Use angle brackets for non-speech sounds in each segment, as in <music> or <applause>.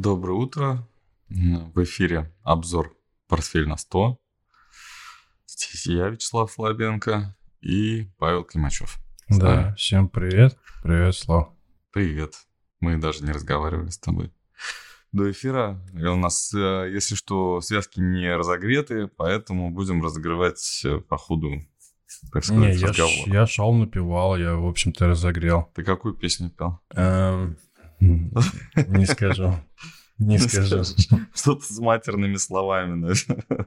Доброе утро. В эфире обзор «Портфель на 100». Здесь я, Вячеслав Слабенко и Павел Климачев. Да, всем привет. Привет, Слав. Привет. Мы даже не разговаривали с тобой до эфира. И у нас, э, если что, связки не разогреты, поэтому будем разогревать э, по ходу, так сказать, не, разговор. Я, я шел, напевал, я, в общем-то, разогрел. Ты какую песню пел? Эм, не скажу. Не скажу. Что-то с матерными словами, наверное.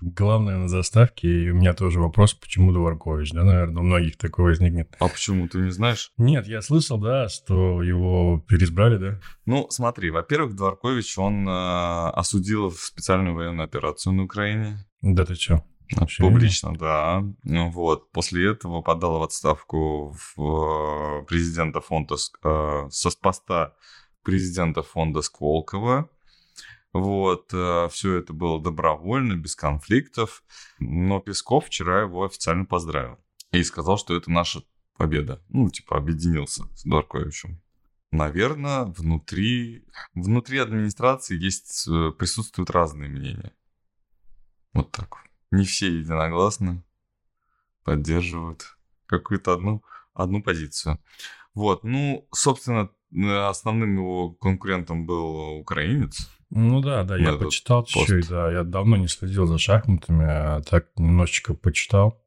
Главное на заставке, и у меня тоже вопрос, почему Дворкович, да, наверное, у многих такое возникнет. А почему, ты не знаешь? Нет, я слышал, да, что его переизбрали, да? Ну, смотри, во-первых, Дворкович, он э, осудил специальную военную операцию на Украине. Да ты чё? Вообще Публично, да. Ну, вот. После этого подал в отставку в президента фонда э, со поста президента фонда Сколково. Вот, э, все это было добровольно, без конфликтов. Но Песков вчера его официально поздравил. И сказал, что это наша победа. Ну, типа, объединился с Дворковичем. Наверное, внутри, внутри администрации есть, э, присутствуют разные мнения. Вот так. Не все единогласно поддерживают какую-то одну, одну позицию. Вот, ну, собственно, основным его конкурентом был украинец. Ну да, да, я почитал чуть-чуть, да. Я давно не следил за шахматами, а так немножечко почитал.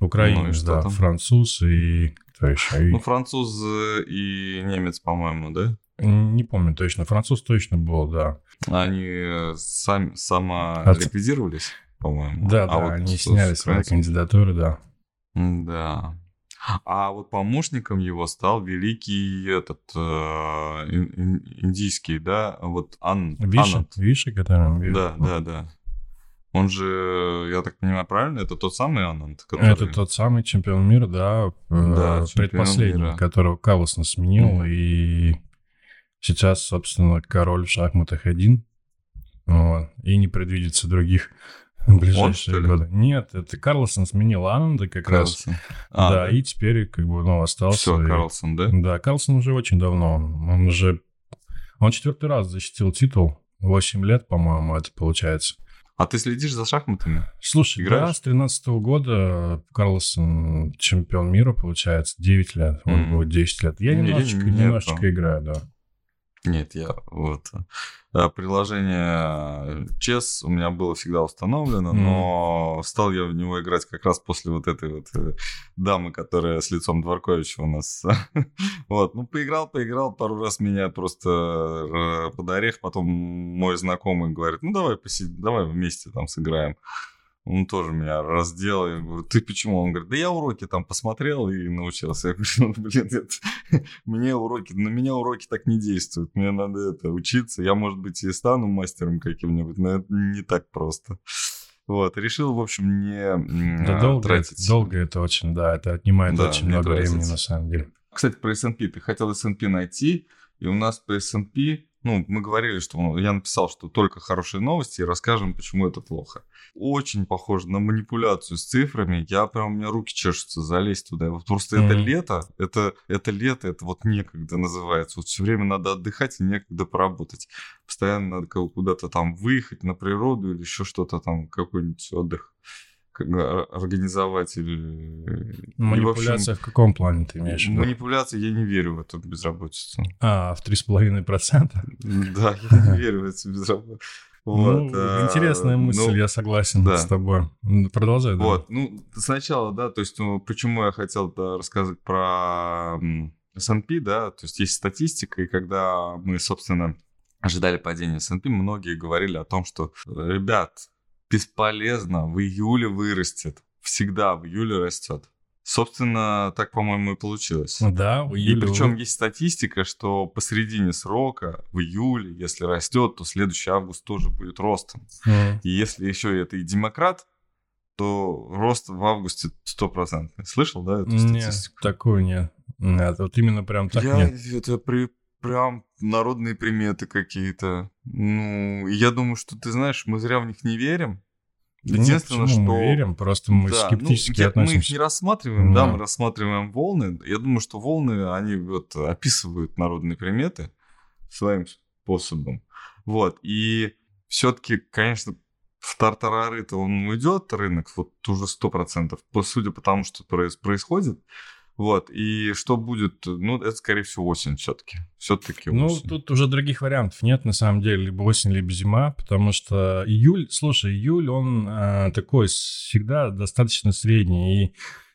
Украинец, ну, да, там? француз и кто еще? И... Ну, француз и немец, по-моему, да? Не помню точно. Француз точно был, да. Они сами самоликвидировались, От... по-моему. Да, а да, вот они сняли свои кандидатуры, да. Да. А вот помощником его стал великий этот э, индийский, да, вот Ан, Виша, Ананд. Виша, который... Да, да, да. Он же, я так понимаю, правильно, это тот самый Ананд? Который... Это тот самый чемпион мира, да, э, да предпоследний, мира. которого Карлсон сменил, mm. и сейчас, собственно, король в шахматах один, вот, и не предвидится других ближайшие Он, годы. Нет, это Карлсон сменил Ананда как Карлсон. раз. А, да, да, и теперь как бы, ну, остался. Все, и... Карлсон, да? Да, Карлсон уже очень давно. Он уже... Он четвертый раз защитил титул. 8 лет, по-моему, это получается. А ты следишь за шахматами? Слушай, Играешь? да, с 13 -го года Карлсон чемпион мира, получается, 9 лет. Он mm. будет 10 лет. Я немножечко, я, немножечко играю, да. Нет, я вот э, приложение Chess у меня было всегда установлено, mm. но стал я в него играть как раз после вот этой вот э, дамы, которая с лицом Дворковича у нас. <laughs> вот, ну поиграл, поиграл, пару раз меня просто э, под орех, потом мой знакомый говорит, ну давай посидим, давай вместе там сыграем. Он тоже меня раздел. Я говорю, ты почему? Он говорит, да я уроки там посмотрел и научился. Я говорю, ну, блин, это, <laughs> мне уроки, на меня уроки так не действуют. Мне надо это учиться. Я, может быть, и стану мастером каким-нибудь, но это не так просто. Вот, решил, в общем, не да, долго, тратить. долго это очень, да, это отнимает да, очень много тратить. времени, на самом деле. Кстати, про S&P. Ты хотел S&P найти, и у нас по S&P ну, мы говорили, что ну, я написал, что только хорошие новости, и расскажем, почему это плохо. Очень похоже на манипуляцию с цифрами. Я прям, у меня руки чешутся залезть туда. Вот просто mm-hmm. это лето, это, это лето, это вот некогда называется. Вот все время надо отдыхать и некогда поработать. Постоянно надо куда-то там выехать на природу или еще что-то там, какой-нибудь отдых организовать или... Манипуляция в, общем, в каком плане ты имеешь? Манипуляция, я не верю в эту безработицу. А, в 3,5%? Да, я не <laughs> верю в эту безработицу. Вот, ну, а, интересная мысль, ну, я согласен да. с тобой. Продолжай. Да. Вот, ну, сначала, да, то есть, ну, почему я хотел да, рассказать про S&P, да, то есть есть статистика, и когда мы, собственно, ожидали падения S&P, многие говорили о том, что, ребят, бесполезно, в июле вырастет. Всегда в июле растет. Собственно, так, по-моему, и получилось. Ну да, в июле. И причем есть статистика, что посередине срока, в июле, если растет, то следующий август тоже будет ростом. Mm. И если еще это и демократ, то рост в августе стопроцентный. Слышал, да, эту статистику? Нет, такую нет. Нет, вот именно прям так Я, нет. Это при, прям народные приметы какие-то. Ну, я думаю, что ты знаешь, мы зря в них не верим. Единственное, Нет, что... Мы верим, просто мы да, скептически ну, относимся. Мы их не рассматриваем, да. да, мы рассматриваем волны. Я думаю, что волны, они вот описывают народные приметы своим способом. Вот, и все-таки, конечно, в тартарары-то он уйдет, рынок, вот уже сто процентов, судя по тому, что происходит. Вот, и что будет, ну, это, скорее всего, осень все-таки. Все-таки Ну, тут уже других вариантов нет, на самом деле, либо осень, либо зима, потому что июль, слушай, июль, он э, такой всегда достаточно средний, и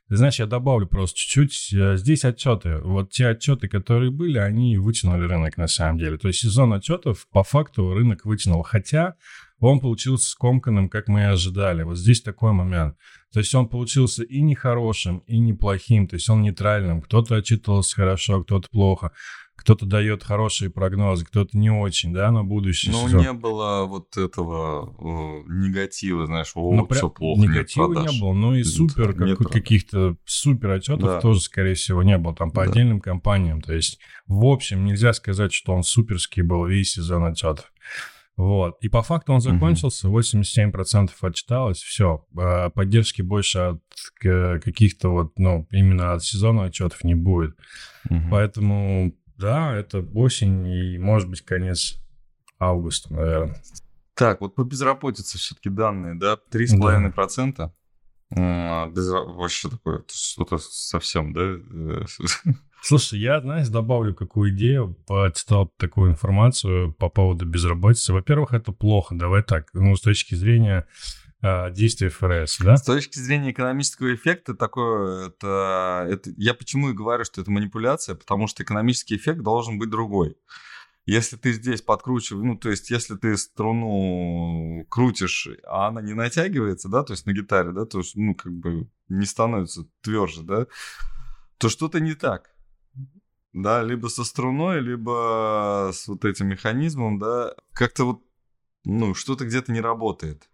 ты знаешь, я добавлю просто чуть-чуть. Э, здесь отчеты. Вот те отчеты, которые были, они вытянули рынок на самом деле. То есть сезон отчетов по факту рынок вытянул. Хотя он получился скомканным, как мы и ожидали. Вот здесь такой момент. То есть он получился и нехорошим, и неплохим. То есть он нейтральным. Кто-то отчитывался хорошо, кто-то плохо. Кто-то дает хорошие прогнозы, кто-то не очень, да, на будущее. Ну, не было вот этого о, негатива, знаешь, о, ну, все плохо, Негатива нет не было, ну и супер, как, каких-то супер отчетов да. тоже, скорее всего, не было, там, по да. отдельным компаниям. То есть, в общем, нельзя сказать, что он суперский был весь сезон отчетов. Вот. И по факту он закончился, 87% отчиталось, все. А поддержки больше от каких-то вот, ну, именно от сезона отчетов не будет. Угу. Поэтому, да, это осень и, может быть, конец августа, наверное. Так, вот по безработице все-таки данные, да, 3,5%. Да. Без, вообще такое, что-то совсем, да? <laughs> Слушай, я, знаешь, добавлю какую идею, почитал такую информацию по поводу безработицы. Во-первых, это плохо, давай так, ну, с точки зрения э, действия ФРС, да? С точки зрения экономического эффекта, такое, это, это, я почему и говорю, что это манипуляция, потому что экономический эффект должен быть другой. Если ты здесь подкручиваешь, ну, то есть, если ты струну крутишь, а она не натягивается, да, то есть на гитаре, да, то есть, ну, как бы не становится тверже, да, то что-то не так да, либо со струной, либо с вот этим механизмом, да, как-то вот, ну, что-то где-то не работает.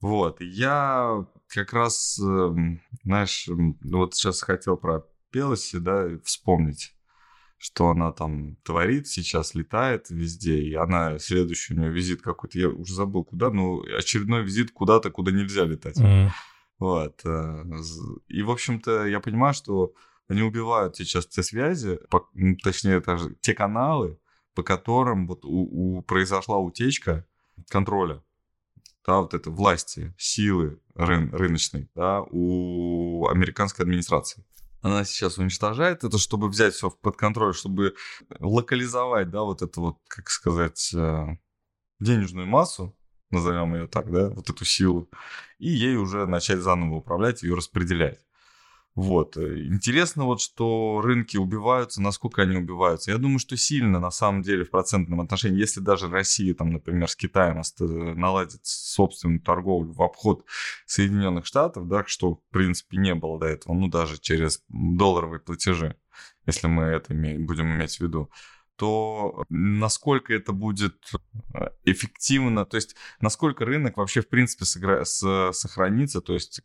Вот, я как раз, эм, знаешь, вот сейчас хотел про Пелоси, да, вспомнить, что она там творит, сейчас летает везде, и она, следующий у нее визит какой-то, я уже забыл куда, но очередной визит куда-то, куда нельзя летать. Mm. Вот, э, и, в общем-то, я понимаю, что они убивают сейчас те связи, по, точнее, даже те каналы, по которым вот у, у произошла утечка контроля, да, вот это власти, силы рын, рыночной, да, у американской администрации. Она сейчас уничтожает это, чтобы взять все под контроль, чтобы локализовать, да, вот это вот, как сказать, э, денежную массу, назовем ее так, да, вот эту силу, и ей уже начать заново управлять, ее распределять. Вот. Э, интересно вот, что рынки убиваются, насколько они убиваются. Я думаю, что сильно, на самом деле, в процентном отношении, если даже Россия, там, например, с Китаем наладит собственную торговлю в обход Соединенных Штатов, да, что, в принципе, не было до этого, ну, даже через долларовые платежи, если мы это будем иметь в виду, то насколько это будет э, эффективно, то есть насколько рынок вообще в принципе сохранится, то есть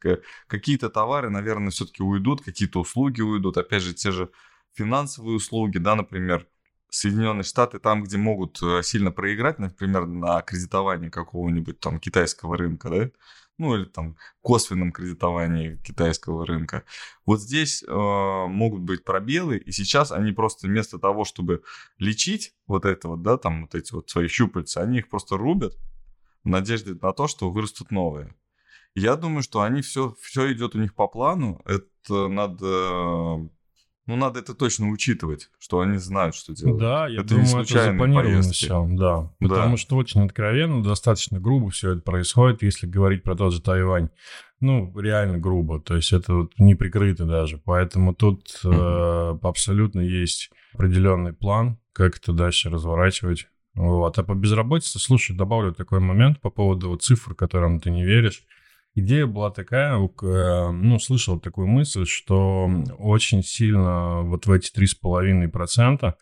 какие-то товары, наверное, все-таки уйдут, какие-то услуги уйдут, опять же, те же финансовые услуги, да, например, Соединенные Штаты там, где могут э, сильно проиграть, например, на кредитовании какого-нибудь там китайского рынка, да, ну или там косвенном кредитовании китайского рынка. Вот здесь э, могут быть пробелы, и сейчас они просто вместо того, чтобы лечить вот это вот, да, там вот эти вот свои щупальца, они их просто рубят в надежде на то, что вырастут новые. Я думаю, что они все, все идет у них по плану. Это надо ну, надо это точно учитывать, что они знают, что делать. Да, я это думаю, не это запланировано все, да. Потому да. что очень откровенно, достаточно грубо все это происходит, если говорить про тот же Тайвань. Ну, реально грубо, то есть это вот не прикрыто даже. Поэтому тут э, абсолютно есть определенный план, как это дальше разворачивать. Вот. А по безработице, слушай, добавлю такой момент по поводу цифр, которым ты не веришь. Идея была такая, э, ну, слышал такую мысль, что очень сильно вот в эти 3,5%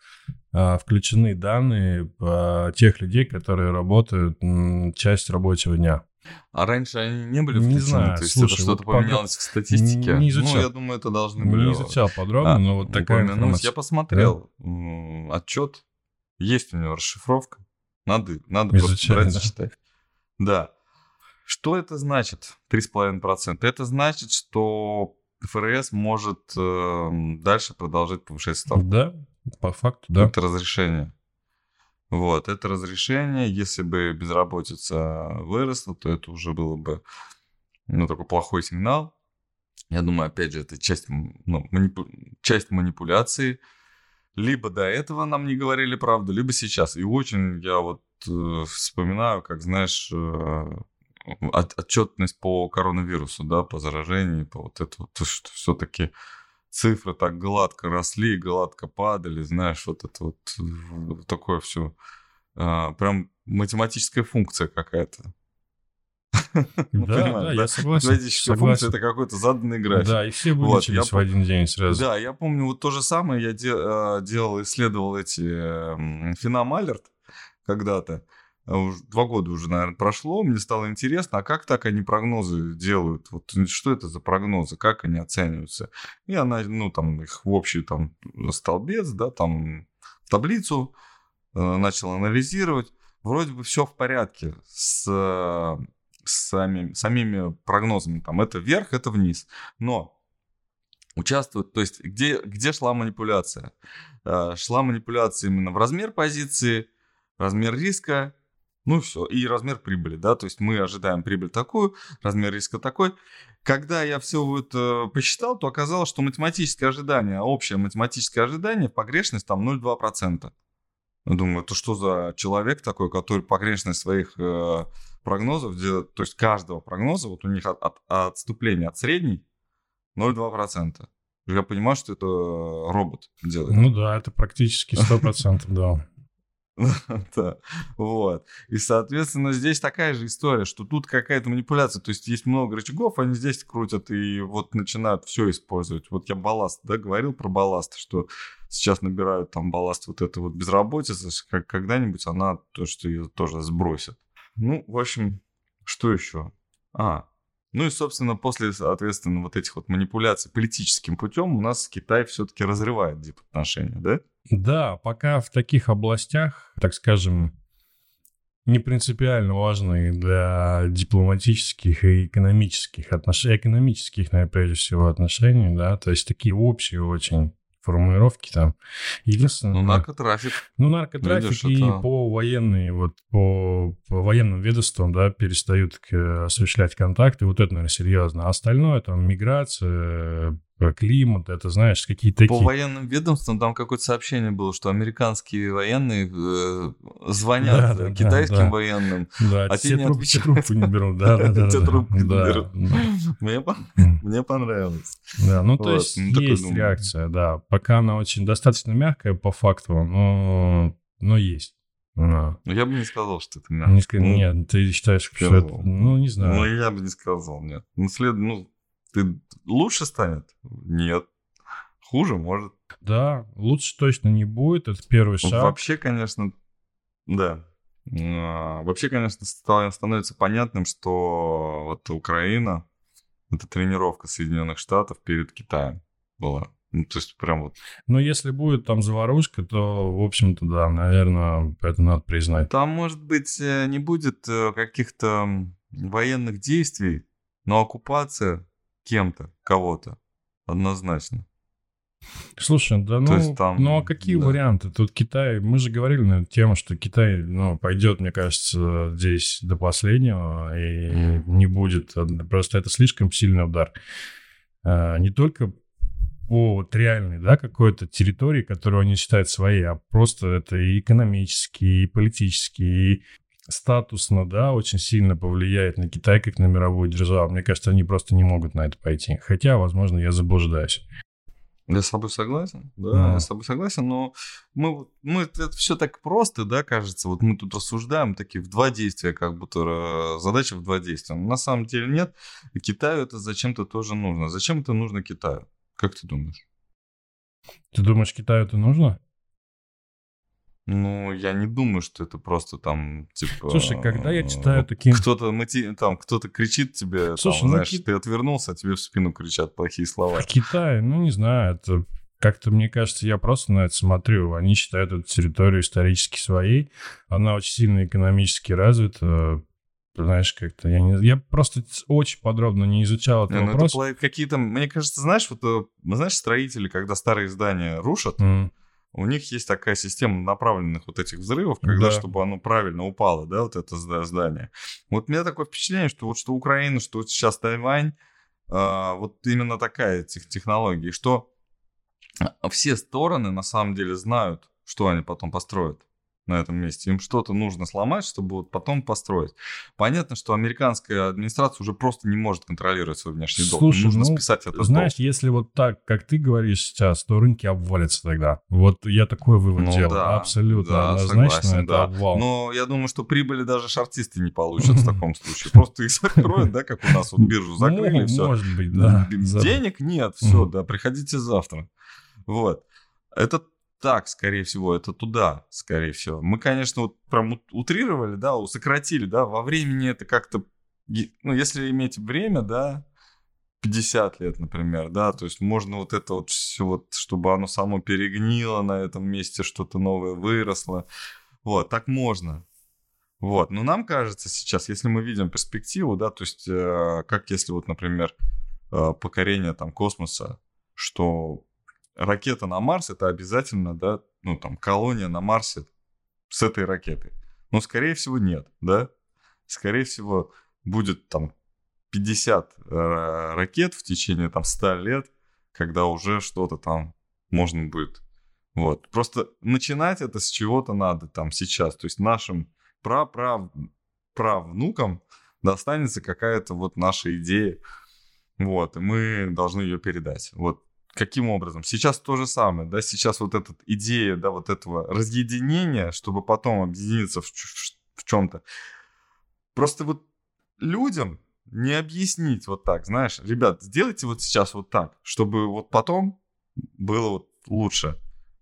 э, включены данные э, тех людей, которые работают часть рабочего дня. А раньше они не были включены? Не знаю, То есть слушай, это что-то вот поменялось под... в статистике? Не изучал. Ну, я думаю, это должны были... Не изучал подробно, а, но вот такая упомянуть. информация. Я посмотрел да? отчет, есть у него расшифровка, надо, надо Изучали, просто брать да? читать. Да. Что это значит, 3,5%? Это значит, что ФРС может э, дальше продолжать повышать ставку. Да, по факту, да. Это разрешение. Вот, это разрешение, если бы безработица выросла, то это уже было бы, ну, такой плохой сигнал. Я думаю, опять же, это часть, ну, манипу... часть манипуляции. Либо до этого нам не говорили правду, либо сейчас. И очень я вот э, вспоминаю, как, знаешь, э, от, отчетность по коронавирусу, да, по заражению, по вот это вот, что все-таки цифры так гладко росли, гладко падали, знаешь, вот это вот такое все, а, прям математическая функция какая-то. <laughs> Ну, да, да, я согласен. Математическая функция — это какой-то заданный график. Да, и все вылечились в один день сразу. Да, я помню вот то же самое, я а, делал, исследовал эти феном алерт когда-то, а два года уже, наверное, прошло, мне стало интересно, а как так они прогнозы делают? Вот что это за прогнозы, как они оцениваются? И она, ну, там, их в общий там столбец, да, там, таблицу э, начал анализировать. Вроде бы все в порядке с, с самими, самими прогнозами. Там, это вверх, это вниз. Но участвуют, то есть где, где шла манипуляция? Э, шла манипуляция именно в размер позиции, размер риска, ну все, и размер прибыли, да, то есть мы ожидаем прибыль такую, размер риска такой. Когда я все это посчитал, то оказалось, что математическое ожидание, общее математическое ожидание, погрешность там 0,2%. Я думаю, это что за человек такой, который погрешность своих э, прогнозов, делает, то есть каждого прогноза, вот у них от, от, отступление от средней 0,2%. Я понимаю, что это робот делает. Ну да, это практически 100%, да. <laughs> вот. И, соответственно, здесь такая же история, что тут какая-то манипуляция. То есть есть много рычагов, они здесь крутят и вот начинают все использовать. Вот я балласт, да, говорил про балласт, что сейчас набирают там балласт вот это вот безработица, как когда-нибудь она то, что ее тоже сбросит. Ну, в общем, что еще? А, ну и, собственно, после, соответственно, вот этих вот манипуляций политическим путем у нас Китай все-таки разрывает дипотношения, да? Да, пока в таких областях, так скажем, не принципиально важные для дипломатических и экономических отношений, экономических, наверное, прежде всего, отношений, да, то есть такие общие очень формулировки там. Единственное... Ну, наркотрафик. Ну, наркотрафик Видишь, и это... по военные, вот по, по военным ведомствам, да, перестают осуществлять контакты, вот это, наверное, серьезно. А остальное, там, миграция, про климат, это, знаешь, какие-то такие... По военным ведомствам там какое-то сообщение было, что американские военные э, звонят да, китайским да, военным, да, а те не отвечают. трубку не берут, да, да, <laughs> да. Те трубку не берут. Мне понравилось. Да, ну то есть ну, есть реакция, да. Пока она очень достаточно мягкая по факту, но но есть. Ну, я бы не сказал, что это мягко. Не, ну, нет, ты считаешь, что это... Ну, не знаю. Ну, я бы не сказал, нет. Ну, след... ну ты лучше станет? Нет. Хуже может. Да, лучше точно не будет. Это первый шаг. Вообще, конечно, да. А, вообще, конечно, становится понятным, что вот Украина это тренировка Соединенных Штатов перед Китаем была. Ну, то есть прям вот... Но если будет там заварушка, то, в общем-то, да, наверное, это надо признать. Там, может быть, э, не будет э, каких-то военных действий, но оккупация кем-то, кого-то. Однозначно. Слушай, да ну, там, ну а какие да. варианты? Тут Китай, мы же говорили на эту тему, что Китай, ну, пойдет, мне кажется, здесь до последнего и mm. не будет. Просто это слишком сильный удар. А, не только по вот реальной, да, какой-то территории, которую они считают своей, а просто это и экономически, и политически, и статусно, да, очень сильно повлияет на Китай как на мировую державу. Мне кажется, они просто не могут на это пойти. Хотя, возможно, я заблуждаюсь. Я с тобой согласен, да, mm. я с тобой согласен, но мы, мы это все так просто, да, кажется, вот мы тут рассуждаем такие в два действия, как будто задача в два действия. Но на самом деле нет, Китаю это зачем-то тоже нужно. Зачем это нужно Китаю? Как ты думаешь? Ты думаешь, Китаю это нужно? Ну, я не думаю, что это просто там, типа... Слушай, когда я читаю такие... Кто-то мотив... там, кто-то кричит тебе, Слушай, там, ну, знаешь, ки... ты отвернулся, а тебе в спину кричат плохие слова. В Китае, ну, не знаю, это как-то, мне кажется, я просто на это смотрю. Они считают эту территорию исторически своей. Она очень сильно экономически развита. Знаешь, как-то я не... Я просто очень подробно не изучал этот не, ну, вопрос. Это какие-то... Мне кажется, знаешь, вот, э, знаешь, строители, когда старые здания рушат, mm у них есть такая система направленных вот этих взрывов, когда, да. чтобы оно правильно упало, да, вот это здание. Вот у меня такое впечатление, что вот что Украина, что сейчас Тайвань, э, вот именно такая тех, технология, что все стороны на самом деле знают, что они потом построят на этом месте. Им что-то нужно сломать, чтобы вот потом построить. Понятно, что американская администрация уже просто не может контролировать свой внешний долг. Слушай, нужно ну, списать это Знаешь, долг. если вот так, как ты говоришь сейчас, то рынки обвалятся тогда. Вот я такой вывод ну, делал. Да, Абсолютно да, однозначно согласен, это да. обвал. Но я думаю, что прибыли даже шартисты не получат в таком случае. Просто их закроют, да, как у нас вот биржу закрыли, все. Может быть, да. Денег нет, все, да, приходите завтра. Вот. Это так, скорее всего, это туда, скорее всего. Мы, конечно, вот прям утрировали, да, сократили, да, во времени это как-то, ну, если иметь время, да, 50 лет, например, да, то есть можно вот это вот все вот, чтобы оно само перегнило на этом месте, что-то новое выросло, вот, так можно, вот, но нам кажется сейчас, если мы видим перспективу, да, то есть э, как если вот, например, э, покорение там космоса, что ракета на Марс это обязательно, да, ну там колония на Марсе с этой ракетой. Но скорее всего нет, да. Скорее всего будет там 50 э, ракет в течение там 100 лет, когда уже что-то там можно будет. Вот. Просто начинать это с чего-то надо там сейчас. То есть нашим прав правнукам достанется какая-то вот наша идея. Вот, и мы должны ее передать. Вот Каким образом? Сейчас то же самое, да, сейчас вот эта идея, да, вот этого разъединения, чтобы потом объединиться в, в, в чем-то. Просто вот людям не объяснить вот так, знаешь, ребят, сделайте вот сейчас вот так, чтобы вот потом было вот лучше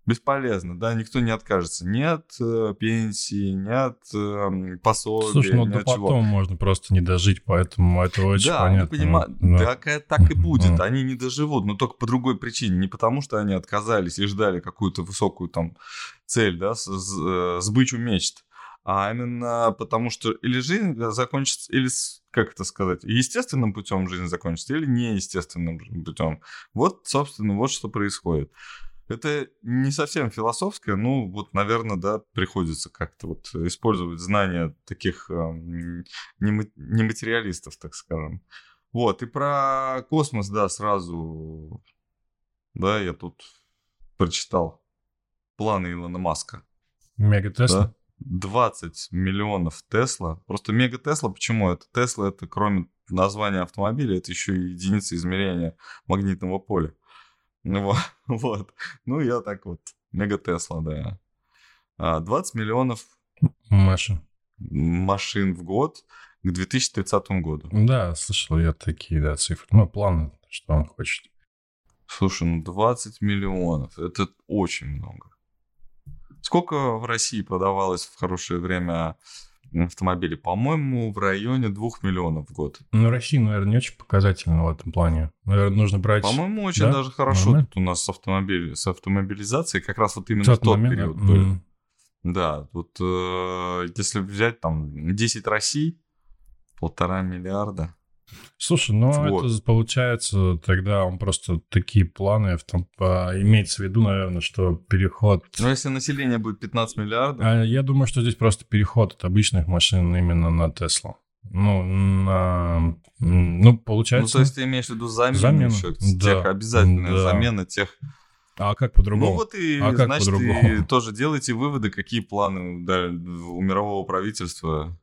бесполезно, да, никто не откажется ни от э, пенсии, ни от э, пособия, Слушай, ну ни до потом чего. можно просто не дожить, поэтому это очень да, понятно. Понима... Да, так, так и будет, они не доживут, но только по другой причине, не потому что они отказались и ждали какую-то высокую там цель, да, с, э, сбычу мечт, а именно потому что или жизнь закончится, или, как это сказать, естественным путем жизнь закончится, или неестественным путем. Вот, собственно, вот что происходит. Это не совсем философское, ну вот, наверное, да, приходится как-то вот использовать знания таких э, нематериалистов, так скажем. Вот, и про космос, да, сразу, да, я тут прочитал планы Илона Маска. Мега Тесла? Да? 20 миллионов Тесла. Просто мега Тесла, почему это? Тесла это кроме названия автомобиля, это еще и единица измерения магнитного поля. <laughs> Вот. Ну, я так вот. Мега Тесла, да. 20 а, миллионов машин. машин в год к 2030 году. Да, слышал я такие, да, цифры. Ну, планы, что он хочет. Слушай, ну 20 миллионов, это очень много. Сколько в России продавалось в хорошее время автомобилей, по-моему, в районе 2 миллионов в год. Ну, Россия, наверное, не очень показательна в этом плане. Наверное, нужно брать... По-моему, очень да? даже хорошо Нормально? тут у нас с, автомобиль... с автомобилизацией как раз вот именно тот в тот момент, период да? был. Mm. Да, вот э, если взять там 10 Россий, полтора миллиарда. Слушай, ну вот. это получается, тогда он просто такие планы, в том, по, имеется в виду, наверное, что переход... Ну, если население будет 15 миллиардов... А я думаю, что здесь просто переход от обычных машин именно на Теслу. Ну, на... ну, получается... Ну, то есть ты имеешь в виду замену, замену? еще, да. тех, обязательная да. замена тех... А как по-другому? Ну вот и, а значит, и <laughs> тоже делайте выводы, какие планы да, у мирового правительства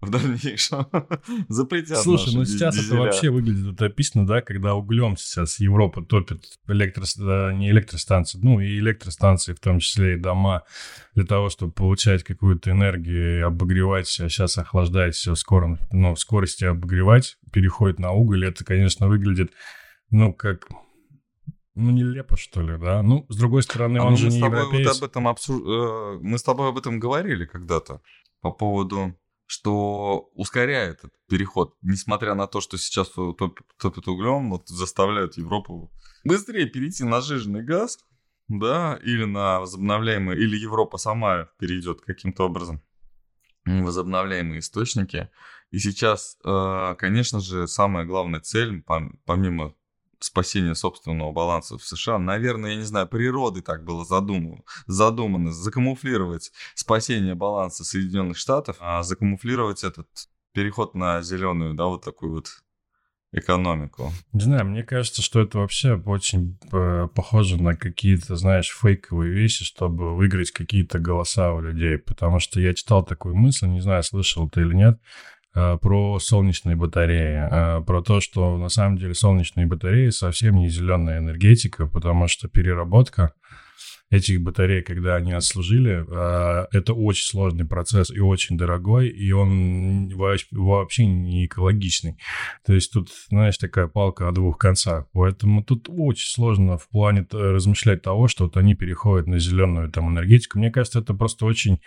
в дальнейшем <laughs> запретят Слушай, ну сейчас дизеля. это вообще выглядит утопично, да, когда углем сейчас Европа топит электро... не электростанции, ну и электростанции, в том числе и дома, для того, чтобы получать какую-то энергию и обогревать себя, сейчас охлаждать все скором, ну, в скорости обогревать, переходит на уголь, это, конечно, выглядит, ну, как ну, нелепо, что ли, да? Ну, с другой стороны, а он же не европеец. Вот об этом обсуж... Э, мы с тобой об этом говорили когда-то по поводу что ускоряет этот переход, несмотря на то, что сейчас топят, топят углем, вот заставляют Европу быстрее перейти на жиженный газ, да, или на возобновляемые, или Европа сама перейдет каким-то образом возобновляемые источники. И сейчас, э, конечно же, самая главная цель, помимо спасения собственного баланса в США. Наверное, я не знаю, природы так было задумано, задумано закамуфлировать спасение баланса Соединенных Штатов, а закамуфлировать этот переход на зеленую, да, вот такую вот экономику. Не знаю, мне кажется, что это вообще очень э, похоже на какие-то, знаешь, фейковые вещи, чтобы выиграть какие-то голоса у людей. Потому что я читал такую мысль, не знаю, слышал ты или нет, про солнечные батареи, э, про то, что на самом деле солнечные батареи совсем не зеленая энергетика, потому что переработка этих батарей, когда они отслужили, э, это очень сложный процесс и очень дорогой, и он вообще не экологичный. То есть тут, знаешь, такая палка о двух концах. Поэтому тут очень сложно в плане размышлять того, что вот они переходят на зеленую там энергетику. Мне кажется, это просто очень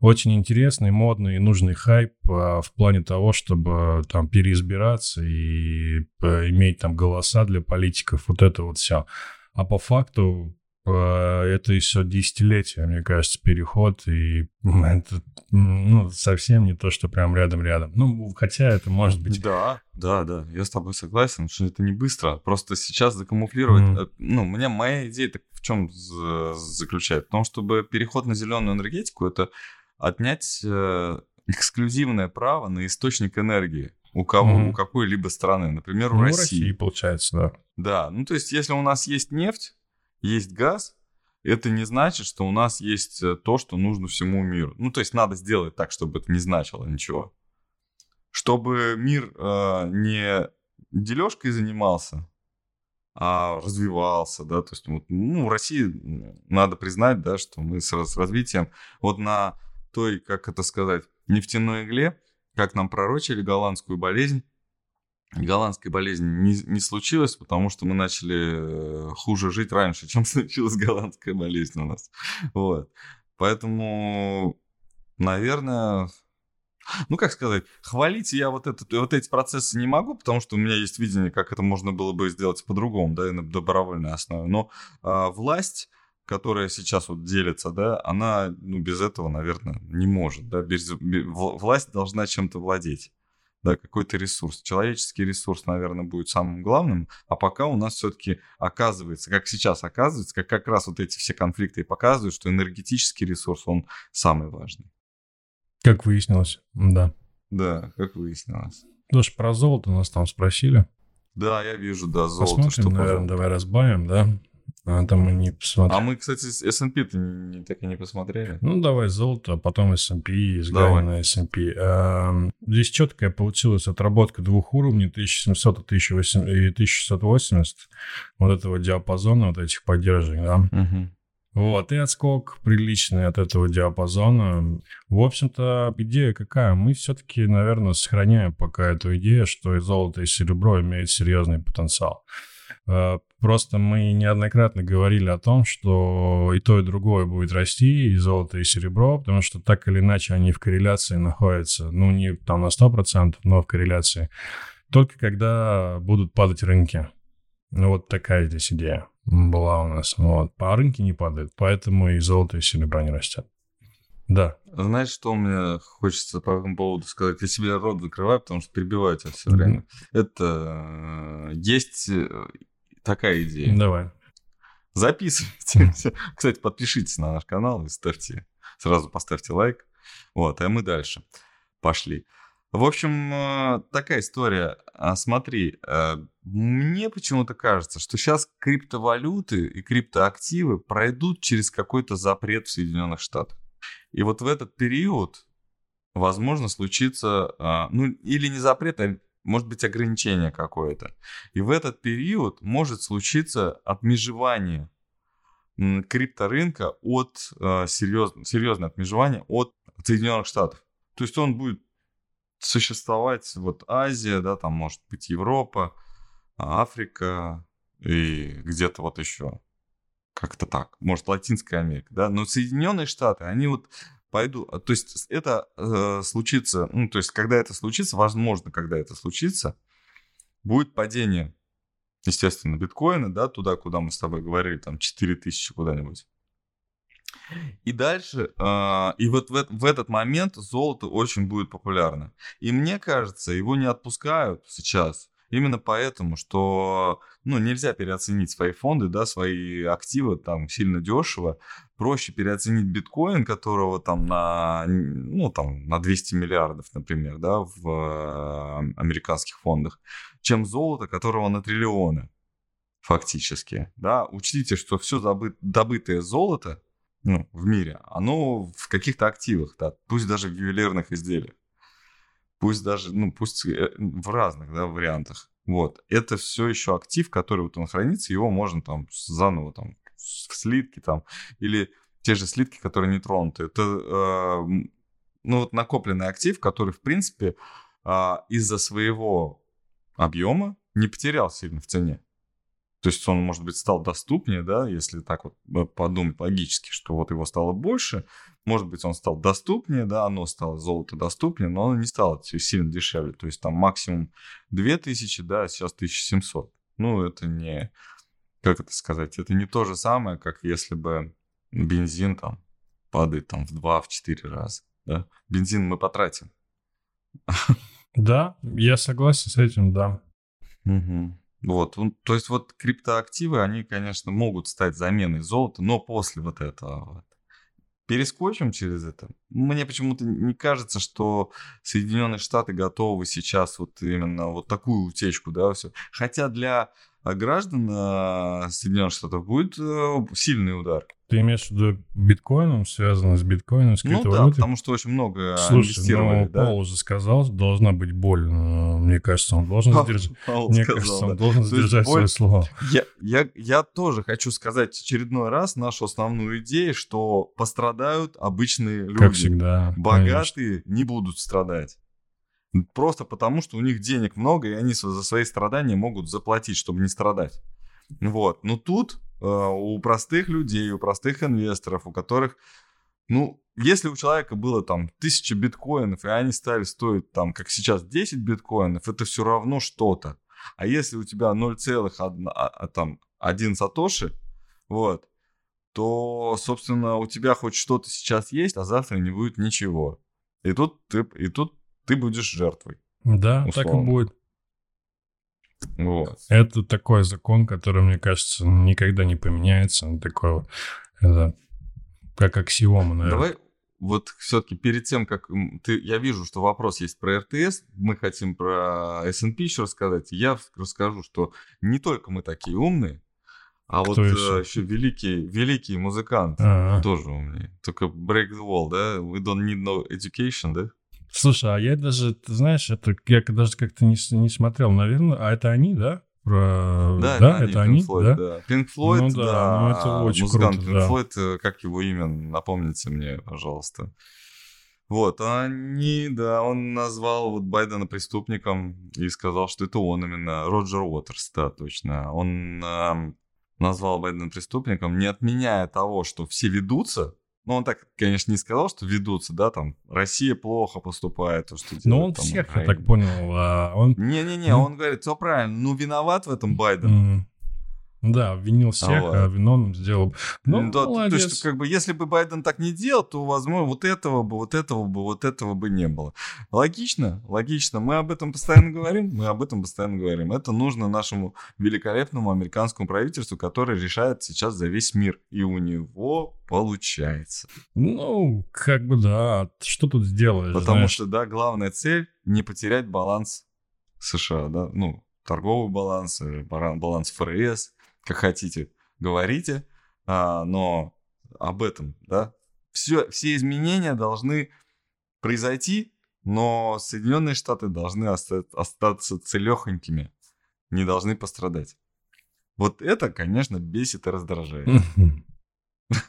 очень интересный, модный и нужный хайп а, в плане того, чтобы там переизбираться и а, иметь там голоса для политиков, вот это вот все. А по факту а, это еще десятилетия, мне кажется, переход, и <laughs> это ну, совсем не то, что прям рядом-рядом. Ну, хотя это может быть... Да, да, да, я с тобой согласен, что это не быстро. Просто сейчас закамуфлировать... Mm. Ну, у меня моя идея в чем заключается? В том, чтобы переход на зеленую энергетику, это отнять э, <laughs> эксклюзивное право на источник энергии у кого, mm-hmm. у какой-либо страны, например, у ну, России. России, получается, да. Да, ну то есть если у нас есть нефть, есть газ, это не значит, что у нас есть э, то, что нужно всему миру. Ну то есть надо сделать так, чтобы это не значило ничего. Чтобы мир э, не дележкой занимался, а развивался, да, то есть вот, ну, в России надо признать, да, что мы с, с развитием вот на той, как это сказать, нефтяной игле, как нам пророчили голландскую болезнь. Голландской болезни не, не случилось, потому что мы начали э, хуже жить раньше, <laughs> чем случилась голландская болезнь у нас. Вот. Поэтому, наверное, ну, как сказать, хвалить я вот, этот, вот эти процессы не могу, потому что у меня есть видение, как это можно было бы сделать по-другому, да, и на добровольной основе. Но а, власть которая сейчас вот делится, да, она, ну, без этого, наверное, не может, да, без, без, власть должна чем-то владеть, да, какой-то ресурс. Человеческий ресурс, наверное, будет самым главным, а пока у нас все-таки оказывается, как сейчас оказывается, как как раз вот эти все конфликты и показывают, что энергетический ресурс, он самый важный. Как выяснилось, да. Да, как выяснилось. Тоже про золото нас там спросили. Да, я вижу, да, золото. Посмотрим, что наверное, давай разбавим, да. А там мы не посмотрели. А мы, кстати, S&P-то не, так и не посмотрели. Ну, давай золото, а потом S&P, сгоняем на S&P. А, здесь четкая получилась отработка двух уровней, 1700 и 1680. Вот этого диапазона, вот этих поддержек, да. Угу. Вот, и отскок приличный от этого диапазона. В общем-то, идея какая? Мы все-таки, наверное, сохраняем пока эту идею, что и золото, и серебро имеют серьезный потенциал. Просто мы неоднократно говорили о том, что и то, и другое будет расти, и золото, и серебро, потому что так или иначе они в корреляции находятся, ну, не там на 100%, но в корреляции, только когда будут падать рынки. Ну, вот такая здесь идея была у нас. Вот. А рынки не падают, поэтому и золото, и серебро не растет. Да. Знаешь, что мне хочется по этому поводу сказать? Я себе рот закрываю, потому что перебиваю тебя все время. Mm-hmm. Это э, есть э, такая идея. Давай. Записывайте. <laughs> Кстати, подпишитесь на наш канал и ставьте, сразу поставьте лайк. Вот, а мы дальше пошли. В общем, э, такая история. А, смотри, э, мне почему-то кажется, что сейчас криптовалюты и криптоактивы пройдут через какой-то запрет в Соединенных Штатах. И вот в этот период, возможно, случится, а, ну, или не запрет, а может быть ограничение какое-то. И в этот период может случиться отмежевание крипторынка от э, серьезно, серьезное отмежевание от Соединенных Штатов. То есть он будет существовать вот Азия, да, там может быть Европа, Африка и где-то вот еще. Как-то так. Может, Латинская Америка, да. Но Соединенные Штаты, они вот пойду. А, то есть это э, случится, ну, то есть когда это случится, возможно, когда это случится, будет падение, естественно, биткоина, да, туда, куда мы с тобой говорили, там 4000 куда-нибудь. И дальше, э, и вот в, в этот момент золото очень будет популярно. И мне кажется, его не отпускают сейчас Именно поэтому, что ну, нельзя переоценить свои фонды, да, свои активы там сильно дешево. Проще переоценить биткоин, которого там на, ну, там, на 200 миллиардов, например, да, в э, американских фондах, чем золото, которого на триллионы фактически. Да? Учтите, что все забы- добытое золото ну, в мире, оно в каких-то активах, да, пусть даже в ювелирных изделиях пусть даже, ну, пусть э, в разных, да, вариантах. Вот. Это все еще актив, который вот он хранится, его можно там заново там в слитки там, или те же слитки, которые не тронуты. Это, э, ну, вот накопленный актив, который, в принципе, э, из-за своего объема не потерял сильно в цене. То есть он, может быть, стал доступнее, да, если так вот э, подумать логически, что вот его стало больше, может быть, он стал доступнее, да, оно стало золото доступнее, но оно не стало сильно дешевле. То есть там максимум 2000, да, а сейчас 1700. Ну, это не, как это сказать, это не то же самое, как если бы бензин там падает там в 2-4 раза, да. Бензин мы потратим. Да, я согласен с этим, да. Угу. Вот, то есть вот криптоактивы, они, конечно, могут стать заменой золота, но после вот этого. Перескочим через это. Мне почему-то не кажется, что Соединенные Штаты готовы сейчас вот именно вот такую утечку, да, все. Хотя для граждан а, Соединенных Штатов будет э, сильный удар. Ты имеешь в виду биткоином, связано с биткоином, с криптовалютой? Ну да, потому что очень много Слушай, инвестировали, ну, да? Пол уже сказал, должна быть боль. Мне кажется, он должен сдержать. Мне сказал, кажется, он да. должен сдержать боль... свои слова. Я, я, я тоже хочу сказать очередной раз нашу основную идею, что пострадают обычные люди. Как всегда. Богатые конечно. не будут страдать. Просто потому, что у них денег много, и они за свои страдания могут заплатить, чтобы не страдать. Вот. Но тут э, у простых людей, у простых инвесторов, у которых, ну, если у человека было там тысяча биткоинов, и они стали стоить там, как сейчас, 10 биткоинов, это все равно что-то. А если у тебя 0,1 а, а, там, 1 сатоши, вот, то, собственно, у тебя хоть что-то сейчас есть, а завтра не будет ничего. И тут ты, и тут ты будешь жертвой. Да, условно. так и будет. Вот. Это такой закон, который, мне кажется, никогда не поменяется. Он такой, это, как аксиома, наверное. Давай вот все-таки перед тем, как ты, я вижу, что вопрос есть про РТС, мы хотим про S&P еще рассказать. Я расскажу, что не только мы такие умные, а Кто вот еще? еще великий, великий музыкант А-а-а. тоже умный. Только break the wall, да? We don't need no education, да? Слушай, а я даже, ты знаешь, это я даже как-то не, не смотрел, наверное, а это они, да? Про... Да, да, это они, Pink Floyd, да? да. Pink Floyd, ну, да, да ну, это очень музыкант круто, Pink да. Floyd, э, как его имя, напомните мне, пожалуйста. Вот, они, да, он назвал вот Байдена преступником и сказал, что это он именно, Роджер Уотерс, да, точно. Он э, назвал Байдена преступником, не отменяя того, что все ведутся ну, он так, конечно, не сказал, что ведутся, да, там, Россия плохо поступает, то, что Ну, он там, всех, Украина. я так понял, а он... Не-не-не, он говорит, все правильно, ну, виноват в этом Байден. Mm. Да, обвинил всех, а, а виновным сделал. Ну, да, молодец. То есть, как бы, если бы Байден так не делал, то, возможно, вот этого бы, вот этого бы, вот этого бы не было. Логично, логично. Мы об этом постоянно говорим, мы об этом постоянно говорим. Это нужно нашему великолепному американскому правительству, которое решает сейчас за весь мир. И у него получается. Ну, как бы да. Что тут сделаешь? Потому знаешь? что, да, главная цель не потерять баланс США, да, ну, торговый баланс, э, баланс ФРС, как хотите, говорите, а, но об этом, да, все, все изменения должны произойти, но Соединенные Штаты должны остаться целехонькими, не должны пострадать. Вот это, конечно, бесит и раздражает. <laughs>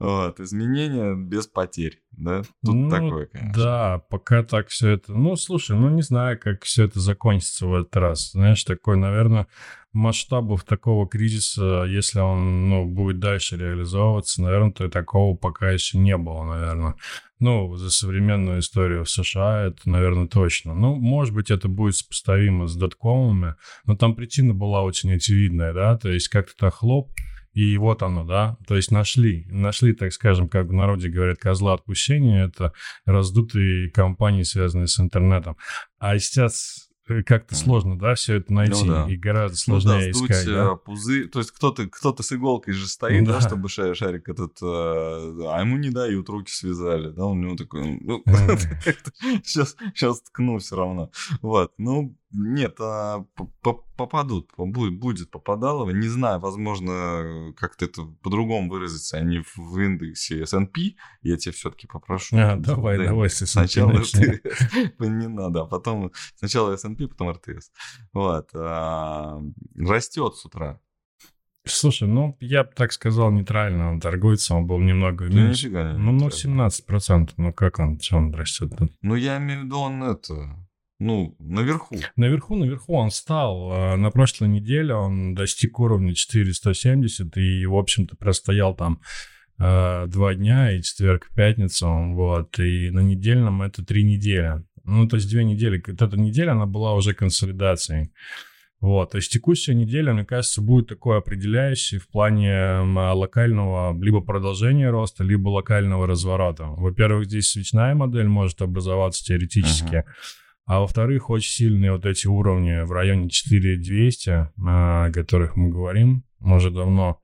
Вот, изменения без потерь, да? Тут ну, такое, конечно. Да, пока так все это... Ну, слушай, ну не знаю, как все это закончится в этот раз. Знаешь, такой, наверное, масштабов такого кризиса, если он, ну, будет дальше реализовываться, наверное, то и такого пока еще не было, наверное. Ну, за современную историю в США это, наверное, точно. Ну, может быть, это будет сопоставимо с доткомами, но там причина была очень очевидная, да, то есть как-то так хлоп, и вот оно, да, то есть нашли, нашли, так скажем, как в народе говорят, козла отпущения, это раздутые компании, связанные с интернетом. А сейчас как-то сложно, да, все это найти, ну, да. и гораздо сложнее ну, да, искать. Да? пузы, то есть кто-то кто с иголкой же стоит, да, да чтобы шарик, этот, а ему не дают, руки связали, да, у него такой, ну, <laughs> сейчас, сейчас ткну все равно. Вот, ну, нет, а, попадут, будет попадалово. Не знаю, возможно, как-то это по-другому выразиться, а не в индексе S&P. Я тебе все-таки попрошу. А, давай, <laughs> да, давай, Сначала РТС. Не надо, а потом сначала S&P, потом РТС. Вот. А, растет с утра. Слушай, ну, я бы так сказал, нейтрально он торгуется, он был немного да меньше. Нифига не ну, ну, 17%, ну, как он, что он растет? Ну, я имею в виду, он это, ну, наверху. Наверху, наверху он стал. А, на прошлой неделе он достиг уровня 470 и, в общем-то, простоял там э, два дня, и четверг, пятницу, вот, и на недельном это три недели. Ну, то есть две недели. Вот эта неделя, она была уже консолидацией. Вот, то есть текущая неделя, мне кажется, будет такой определяющей в плане локального либо продолжения роста, либо локального разворота. Во-первых, здесь свечная модель может образоваться теоретически. Uh-huh. А во-вторых, очень сильные вот эти уровни в районе 4200, о которых мы говорим уже давно.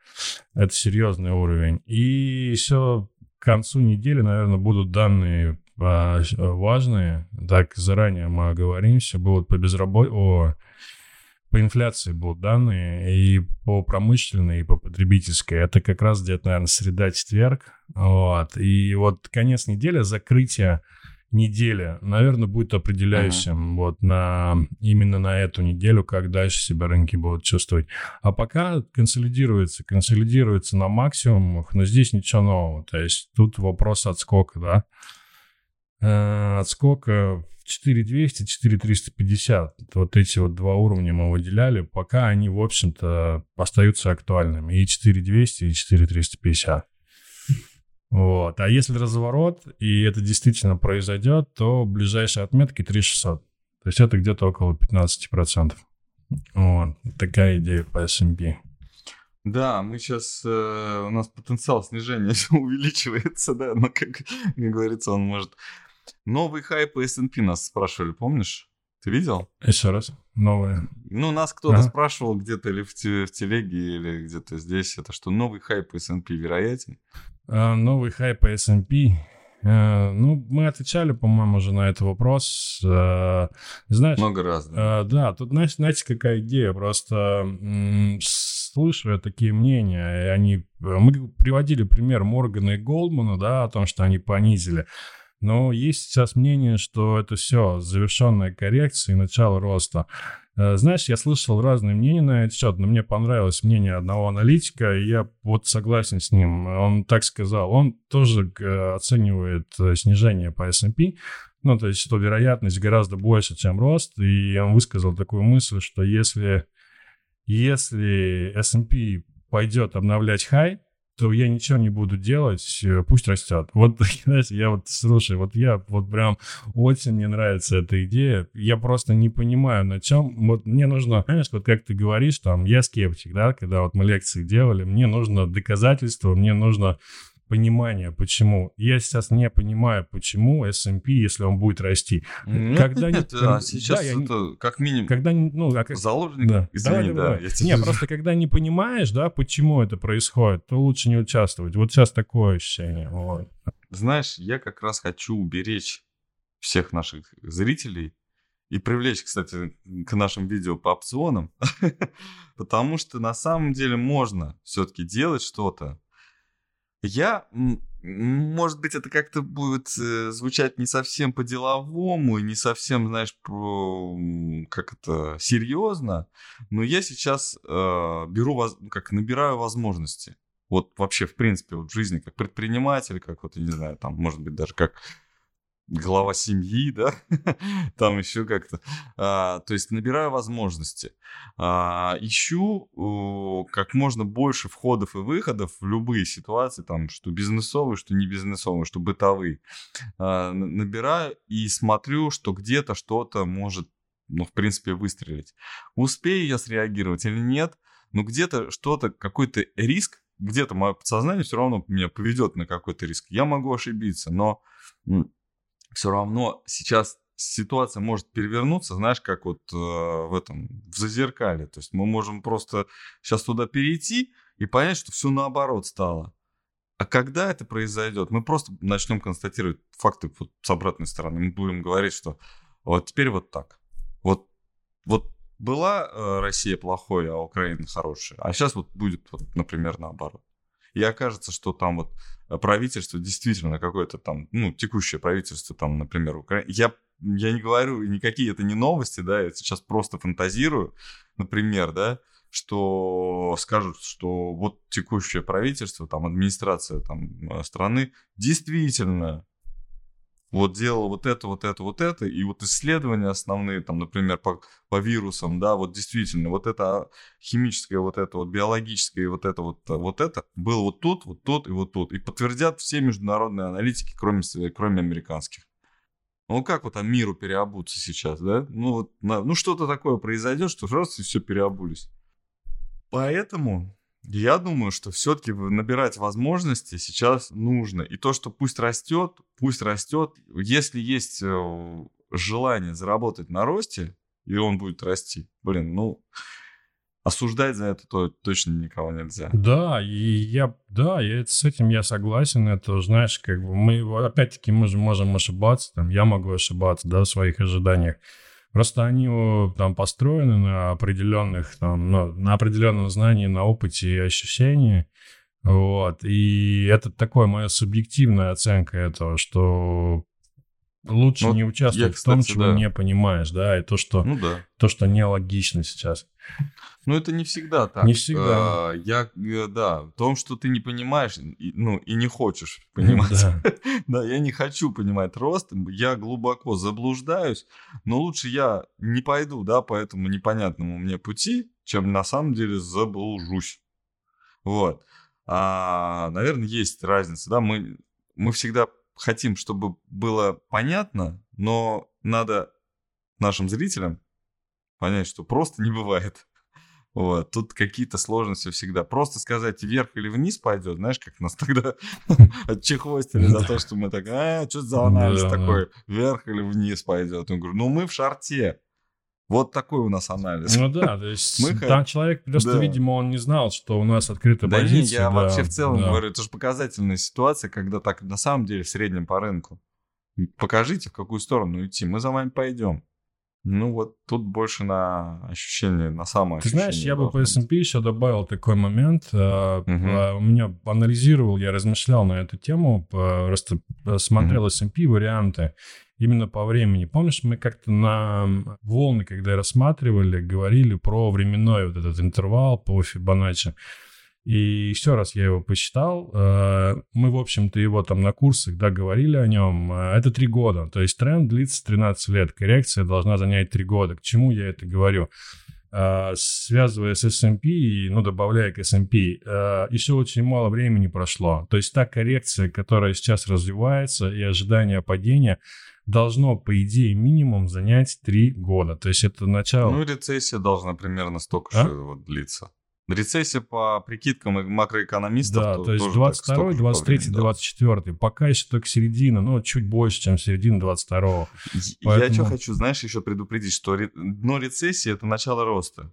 Это серьезный уровень. И еще к концу недели, наверное, будут данные а, важные. Так, заранее мы оговоримся. Будут по безработице... По инфляции будут данные и по промышленной, и по потребительской. Это как раз где-то, наверное, среда-четверг. Вот. И вот конец недели, закрытие неделя, наверное, будет определяющим uh-huh. вот на именно на эту неделю, как дальше себя рынки будут чувствовать. А пока консолидируется, консолидируется на максимумах, но здесь ничего нового. То есть тут вопрос отскока, да. Э, отскока 4200, 4350. Вот эти вот два уровня мы выделяли, пока они, в общем-то, остаются актуальными. И 4200, и 4350. Вот. А если разворот, и это действительно произойдет, то ближайшие отметки 3600. То есть это где-то около 15%. Вот. Такая идея по S&P. Да, мы сейчас, э, у нас потенциал снижения <laughs> увеличивается, да, но, как, как говорится, он может... Новый хайп по S&P нас спрашивали, помнишь? Ты видел? Еще раз. Новое. Ну, нас кто-то ага. спрашивал где-то или в, в телеге, или где-то здесь, это что новый хайп по S&P вероятен? А, новый хайп по S&P. А, ну, мы отвечали, по-моему, уже на этот вопрос. А, знаешь... Много раз, да? Да, тут, знаешь, знаете, какая идея? Просто слышу я такие мнения, и они... Мы приводили пример Моргана и Голдмана, да, о том, что они понизили. Но есть сейчас мнение, что это все завершенная коррекция и начало роста. Э, знаешь, я слышал разные мнения на этот счет, но мне понравилось мнение одного аналитика, и я вот согласен с ним. Он так сказал, он тоже э, оценивает э, снижение по S&P, ну, то есть, что вероятность гораздо больше, чем рост, и он высказал такую мысль, что если, если S&P пойдет обновлять хай, то я ничего не буду делать, э, пусть растет. Вот, <laughs> знаете, я вот, слушай, вот я вот прям очень мне нравится эта идея. Я просто не понимаю, на чем. Вот мне нужно, знаешь, вот как ты говоришь, там, я скептик, да, когда вот мы лекции делали, мне нужно доказательство, мне нужно понимание, почему. Я сейчас не понимаю, почему S&P, если он будет расти. Нет, когда нет, не, а сейчас да, это я, как минимум когда, ну, а, заложник, да. извини, да. да. Не, <laughs> просто когда не понимаешь, да, почему это происходит, то лучше не участвовать. Вот сейчас такое ощущение. Вот. Знаешь, я как раз хочу уберечь всех наших зрителей и привлечь, кстати, к нашим видео по опционам, <laughs> потому что на самом деле можно все-таки делать что-то, я, может быть, это как-то будет э, звучать не совсем по-деловому не совсем, знаешь, по, как это, серьезно, но я сейчас э, беру, ну, как набираю возможности. Вот вообще, в принципе, вот в жизни как предприниматель, как вот, я не знаю, там, может быть, даже как глава семьи, да, <laughs> там еще как-то. А, то есть набираю возможности. А, ищу о, как можно больше входов и выходов в любые ситуации, там, что бизнесовые, что не бизнесовые, что бытовые. А, набираю и смотрю, что где-то что-то может, ну, в принципе, выстрелить. Успею я среагировать или нет, но где-то что-то, какой-то риск, где-то мое подсознание все равно меня поведет на какой-то риск. Я могу ошибиться, но все равно сейчас ситуация может перевернуться, знаешь, как вот э, в этом, в зазеркале. То есть мы можем просто сейчас туда перейти и понять, что все наоборот стало. А когда это произойдет, мы просто начнем констатировать факты вот с обратной стороны. Мы будем говорить, что вот теперь вот так. Вот, вот была э, Россия плохой, а Украина хорошая. А сейчас вот будет, вот, например, наоборот. И окажется, что там вот правительство действительно какое-то там, ну, текущее правительство, там, например, Украина. Я, я не говорю, никакие это не новости, да, я сейчас просто фантазирую, например, да, что скажут, что вот текущее правительство, там, администрация там, э, страны действительно вот делал вот это, вот это, вот это, и вот исследования основные, там, например, по, по вирусам, да, вот действительно, вот это химическое, вот это вот биологическое, вот это вот, вот это было вот тут, вот тут и вот тут. И подтвердят все международные аналитики, кроме, кроме американских. Ну как вот там миру переобуться сейчас, да? Ну вот, ну что-то такое произойдет, что раз и все переобулись. Поэтому я думаю, что все-таки набирать возможности сейчас нужно. И то, что пусть растет, пусть растет. Если есть э, желание заработать на росте, и он будет расти, блин, ну, осуждать за это то точно никого нельзя. Да, и я, да, я, с этим я согласен. Это, знаешь, как бы мы, опять-таки, мы же можем ошибаться, там, я могу ошибаться, да, в своих ожиданиях. Просто они там построены на определенных, там, ну, на определенном знании, на опыте и ощущении. Вот. И это такое моя субъективная оценка этого, что лучше ну, не участвовать я, кстати, в том, чего да. не понимаешь, да, и то, что, ну, да. то, что нелогично сейчас. Ну, это не всегда так. Не всегда. А, я, э, да, в том, что ты не понимаешь, ну, и не хочешь <laughs> понимать. Да. <laughs> да, я не хочу понимать рост, я глубоко заблуждаюсь, но лучше я не пойду, да, по этому непонятному мне пути, чем на самом деле заблужусь. Вот. А, наверное, есть разница, да, мы, мы всегда хотим, чтобы было понятно, но надо нашим зрителям понять, что просто не бывает. <laughs> Вот, тут какие-то сложности всегда. Просто сказать вверх или вниз пойдет, знаешь, как нас тогда <laughs> отчехвостили за то, что мы так, а, что за анализ такой, вверх или вниз пойдет. Я говорю, ну мы в шарте. Вот такой у нас анализ. Ну да, то <laughs> есть мы там человек просто, да. видимо, он не знал, что у нас открыта да позиция. Не, я да, вообще в целом да. говорю, это же показательная ситуация, когда так на самом деле в среднем по рынку. Покажите, в какую сторону идти, мы за вами пойдем. Ну вот тут больше на ощущение, на самое Ты знаешь, я бы по S&P еще добавил такой момент. Угу. У меня анализировал, я размышлял на эту тему, просто смотрел угу. S&P варианты именно по времени. Помнишь, мы как-то на волны, когда рассматривали, говорили про временной вот этот интервал по Фибоначчи. И еще раз я его посчитал. Э, мы, в общем-то, его там на курсах, да, говорили о нем. Э, это три года. То есть тренд длится 13 лет. Коррекция должна занять три года. К чему я это говорю? Э, связывая с S&P и, ну, добавляя к S&P, еще очень мало времени прошло. То есть та коррекция, которая сейчас развивается и ожидание падения, должно, по идее, минимум занять три года. То есть это начало... Ну, рецессия должна примерно столько а? же вот длиться. Рецессия по прикидкам макроэкономистов. Да, то, то есть 22, 23, времени, 24. Да. Пока еще только середина, но чуть больше, чем середина 22. Поэтому... Я что хочу, знаешь, еще предупредить, что дно рецессии это начало роста.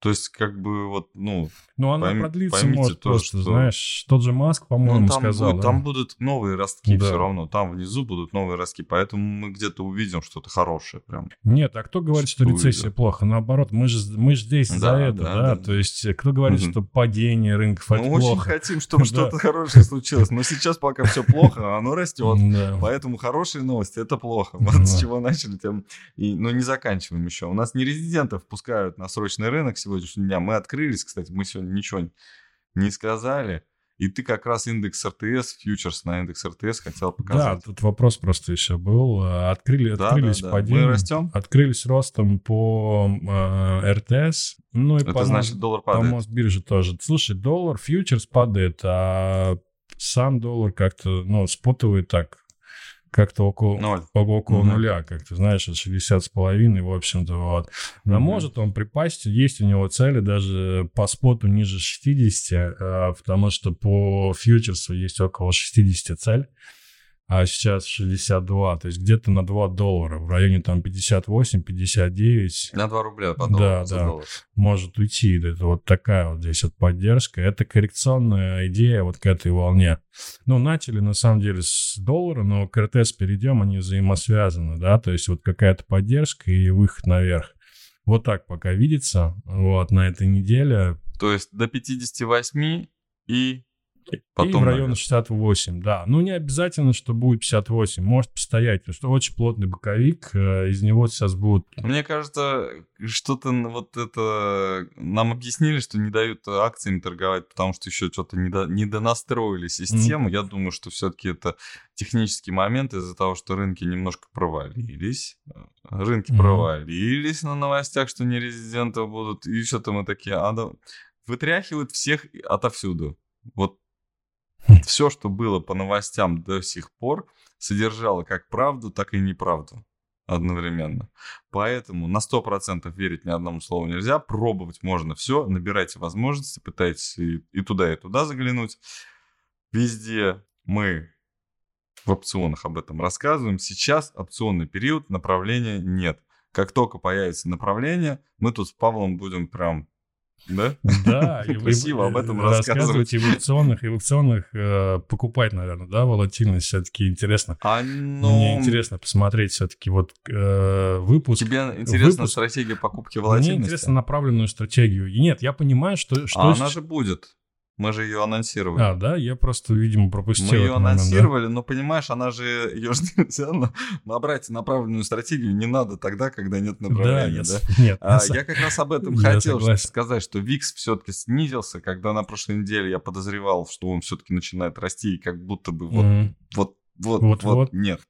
То есть, как бы, вот, ну... Ну, она пойми, продлится, может, то, просто, что... знаешь, тот же Маск, по-моему, ну, там сказал. Будет, да? Там будут новые ростки да. все равно, там внизу будут новые ростки, поэтому мы где-то увидим что-то хорошее прям. Нет, а кто говорит, что, что рецессия увидим? плохо? Наоборот, мы же, мы же здесь да, за это, да, да? да? То есть, кто говорит, угу. что падение рынков, это Мы очень хотим, чтобы <laughs> что-то хорошее случилось, но сейчас пока все плохо, оно растет. <laughs> Поэтому хорошие новости — это плохо. Вот с чего начали, тем... Но не заканчиваем еще. У нас не резидентов пускают на срочный рынок сегодня сегодняшнего дня. Мы открылись, кстати, мы сегодня ничего не сказали. И ты как раз индекс РТС, фьючерс на индекс РТС хотел показать. Да, тут вопрос просто еще был. Открыли, да, открылись да, да. падением. Мы растем? Открылись ростом по э, РТС. Ну и Это по, значит доллар падает. По Мосбирже тоже. Слушай, доллар, фьючерс падает, а сам доллар как-то, ну, спотовый так как-то около, Ноль. около угу. нуля, как ты знаешь, от 60 с половиной, в общем-то, вот. Но угу. может он припасть, есть у него цели даже по споту ниже 60, а, потому что по фьючерсу есть около 60 цель. А сейчас 62, то есть где-то на 2 доллара, в районе там 58-59. На 2 рубля по доллару, да, да, доллар. может уйти. Это вот такая вот здесь вот поддержка. Это коррекционная идея вот к этой волне. Ну, начали на самом деле с доллара, но к РТС перейдем, они взаимосвязаны, да, то есть вот какая-то поддержка и выход наверх. Вот так пока видится, вот, на этой неделе. То есть до 58 и Потом, и в районе 68, да. Ну, не обязательно, что будет 58. Может постоять, потому что очень плотный боковик, э, из него сейчас будут... Мне кажется, что-то вот это... Нам объяснили, что не дают акциями торговать, потому что еще что-то не, до... не донастроили систему. Mm. Я думаю, что все-таки это технический момент из-за того, что рынки немножко провалились. Рынки mm. провалились на новостях, что не резиденты будут. И что-то мы такие... А, да... Вытряхивают всех отовсюду. Вот все, что было по новостям до сих пор, содержало как правду, так и неправду одновременно. Поэтому на 100% верить ни одному слову нельзя. Пробовать можно все. Набирайте возможности, пытайтесь и, и туда, и туда заглянуть. Везде мы в опционах об этом рассказываем. Сейчас опционный период, направления нет. Как только появится направление, мы тут с Павлом будем прям да? Да. <laughs> Красиво об этом рассказывать. и в аукционах, и в аукционах э, покупать, наверное, да, волатильность все-таки интересно. А, ну... Мне интересно посмотреть все-таки вот э, выпуск. Тебе интересна стратегия покупки волатильности? Мне интересно направленную стратегию. И нет, я понимаю, что... что а она же будет. Мы же ее анонсировали. А, да? Я просто, видимо, пропустил. Мы ее анонсировали, момент, да? но понимаешь, она же ее же <laughs> нельзя набрать направленную стратегию не надо тогда, когда нет направления. Да, да? <laughs> нет. А, я как раз об этом <laughs> хотел сказать, что Викс все-таки снизился, когда на прошлой неделе я подозревал, что он все-таки начинает расти, и как будто бы вот, mm. вот, вот, вот, вот, вот, нет.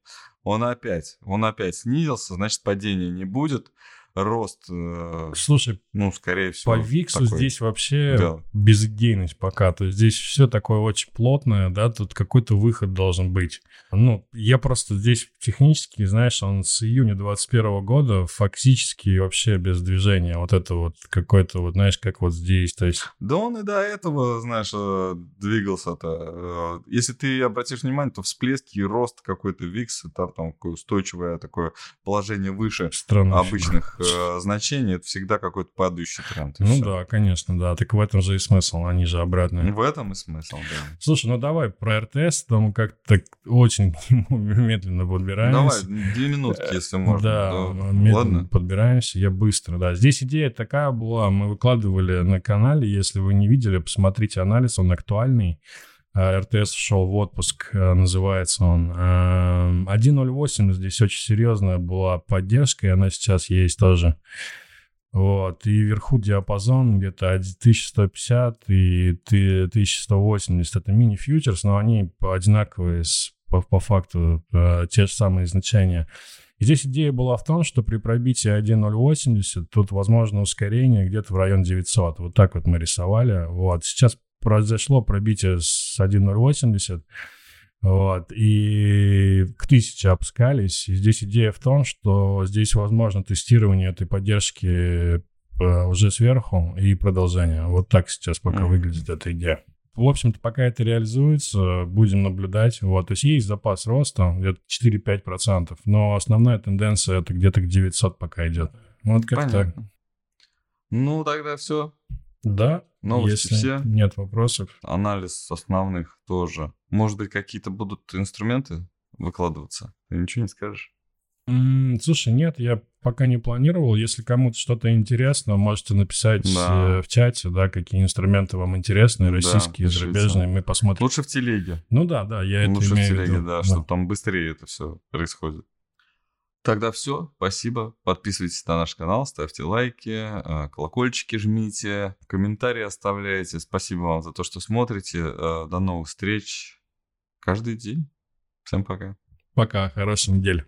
Он опять, он опять снизился, значит, падения не будет рост. Э, Слушай, ну, скорее всего. По Виксу такой, здесь вообще да. безидейность пока. То есть здесь все такое очень плотное, да, тут какой-то выход должен быть. Ну, я просто здесь технически, знаешь, он с июня 2021 года фактически вообще без движения. Вот это вот какой-то, вот знаешь, как вот здесь, то есть... Да он и до этого, знаешь, э, двигался-то. Э, если ты обратишь внимание, то всплески и рост какой-то Викса, там, там какое устойчивое такое положение выше Странно. обычных значений, это всегда какой-то падающий тренд. Ну все. да, конечно, да. Так в этом же и смысл, они же обратные. В этом и смысл, да. Слушай, ну давай про РТС, там как-то очень <laughs> медленно подбираемся. Давай, две минутки, если можно. Да, да. медленно Ладно? подбираемся, я быстро, да. Здесь идея такая была, мы выкладывали на канале, если вы не видели, посмотрите анализ, он актуальный. А, РТС шел в отпуск, э, называется он. 1.08, здесь очень серьезная была поддержка, и она сейчас есть тоже. Вот, и вверху диапазон где-то 1150 и 1180, это мини-фьючерс, но они одинаковые с, по, по факту, э, те же самые значения. И здесь идея была в том, что при пробитии 1.080 тут возможно ускорение где-то в район 900. Вот так вот мы рисовали. Вот, сейчас произошло пробитие с 1.080, вот, и к 1000 опускались. И здесь идея в том, что здесь возможно тестирование этой поддержки э, уже сверху и продолжение. Вот так сейчас пока mm. выглядит эта идея. В общем-то, пока это реализуется, будем наблюдать. Вот, то есть есть запас роста, где-то 4-5%, но основная тенденция это где-то к 900 пока идет. Вот как Понятно. так. Ну, тогда все. Да. Новости Если все. Нет вопросов. Анализ основных тоже. Может быть, какие-то будут инструменты выкладываться? Ты ничего не скажешь? Слушай, нет, я пока не планировал. Если кому-то что-то интересно, можете написать да. Э, в чате, да, какие инструменты вам интересны, российские, да, зарубежные, мы посмотрим. Лучше в телеге. Ну да, да, я Лучше это имею в телеге, в виду. да, да, чтобы там быстрее это все происходит. Тогда все, спасибо. Подписывайтесь на наш канал, ставьте лайки, э, колокольчики жмите, комментарии оставляйте. Спасибо вам за то, что смотрите. Э, до новых встреч каждый день. Всем пока. Пока, хорошей недели.